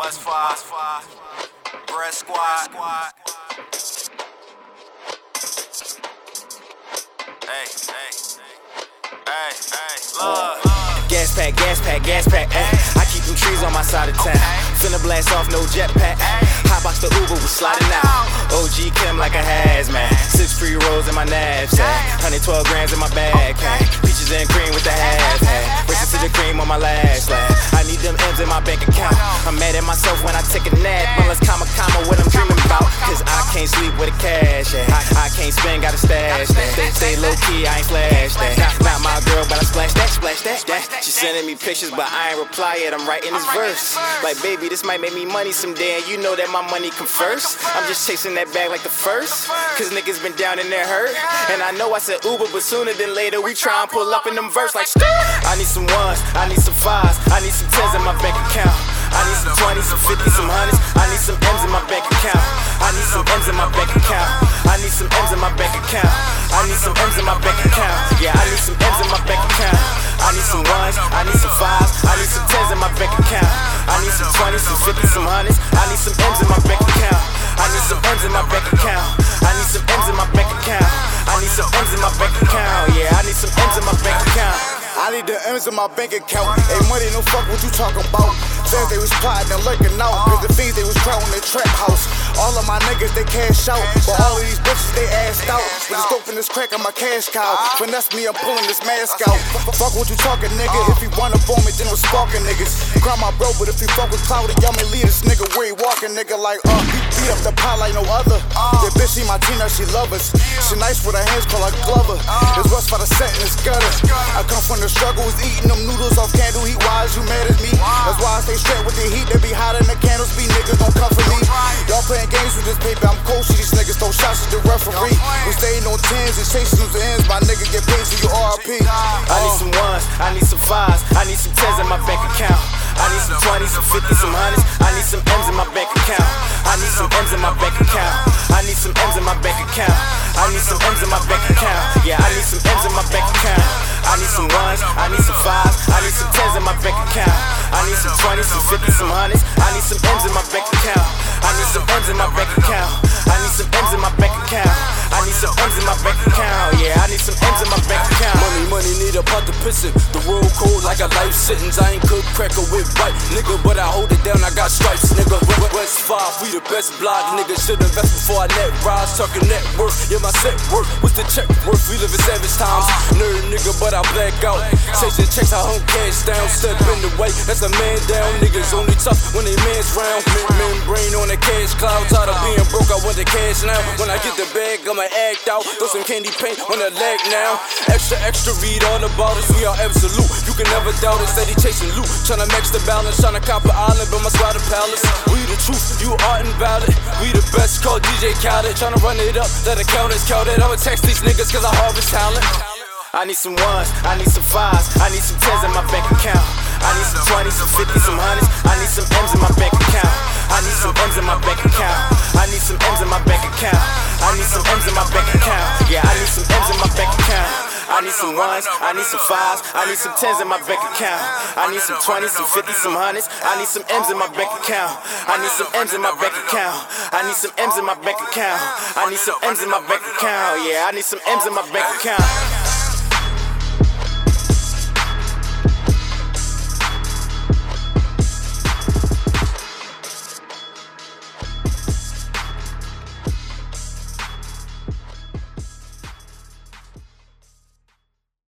What's five? Bread squad. Hey, hey, hey, hey, look. Gas pack, gas pack, gas pack. Ay. I keep them trees on my side of town. Finna blast off, no jetpack. Hot box the Uber, we sliding out. OG Kim like a hazmat. Six free rolls in my knapsack. 112 grams in my bag. Peaches and cream with the half hat. Racing to the cream on my last lap. Key, I ain't flash that. Not my girl, but I splash that, splash that. that. She sending me pictures, but I ain't reply yet. I'm writing this verse. Like, baby, this might make me money someday, and you know that my money come first. I'm just chasing that bag like the first. Cause niggas been down in their hurt. And I know I said Uber, but sooner than later, we try and pull up in them verse like, I need some ones, I need some fives, I need some tens in my bank account. I need some 20s, some 50s, some hundreds. I need some M's in my bank account. I need some M's in my bank account. I need some M's in my bank account. I need some M's in my bank account. Yeah, I need some M's in my bank account. I need some ones, I need some fives, I need some tens in my bank account. I need some 20s, some 50s, some hundreds. I need some M's in my bank account. I need some M's in my bank account. I need some M's in my bank account. I need some M's in my bank account. Yeah, I need some M's in my bank account. I need the M's in my bank account. Ain't money, no fuck what you talking about. Says they was plotting and lurking out. Cause the fiends they the trap house. All of my niggas they cash out. But all of these bitches they assed out. With this dope and this crack on my cash cow. Finesse me, I'm pulling this mask out. Fuck what you talking, nigga. If you wanna on me, then we're sparking niggas. Cry my bro, but if you fuck with Cloudy, y'all may lead this nigga where he walking, nigga. Like, uh, beat up the pot like no other. The bitch see my team, now she love us. She nice with her hands, call her Glover. It's Russ for the set in this gutter. I come from the struggle, was eating them noodles off candle heat. Why is you mad at me? That's why I stay straight with the heat. They be hotter than the candles, be With this paper, I'm coach. These niggas throw shots at the referee. We staying on tens and chasing them ends. My nigga get paid to your RP. I need some ones, I need some fives, I need some tens in my bank account. I need some 20s, some 50s, some hundreds. I need some M's in my bank account. I need some M's in my bank account. I need some M's in my bank account. I need some M's in my bank account. Yeah, I need some M's in my bank account. I need some ones, I need some fives, I need some tens in my bank account. Some 20s, some 50s, some hundreds. I need some M's in my bank account. I need some M's in my bank account. I need some M's in my bank account. I need some M's in my bank account. Yeah, I need some M's in my bank account. Money, money, need a pot to piss it. The world cold like a life sentence. I ain't cook cracker with bite, nigga, but I hold it down. I got stripes, nigga. West five, we the best block, nigga. Should invest before I net rise. Talking net worth, yeah, my set work. What's the check worth? We live in savage times. Nerd, nigga, but I black out. Chasing checks, I hunt cash down. Step in the way, that's a man down. Niggas only tough when they man's round. Men, brain on the cash cloud. Tired of being broke, I want the cash now. When I get the bag, I'ma act out. Throw some candy paint on the leg now. Extra, extra, read all about us. We are absolute. You can never doubt us. Steady chasing loot. Tryna max the balance. Tryna cop an island, but my squad a palace. We the truth, you are invalid. We the best, call DJ Khaled. Tryna run it up, let counters count it. I'ma text these niggas cause I harvest talent. I need some ones, I need some fives, I need some tens in my bank account. I need some 20s, some 50s, some hundreds. I need some M's in my bank account. I need some M's in my bank account. I need some M's in my bank account. I need some M's in my bank account. Yeah, I need some M's in my bank account. I need some ones, I need some fives, I need some tens in my bank account. I need some 20s, some 50s, some hundreds. I need some M's in my bank account. I need some M's in my bank account. I need some M's in my bank account. I need some M's in my bank account. Yeah, I need some M's in my bank account.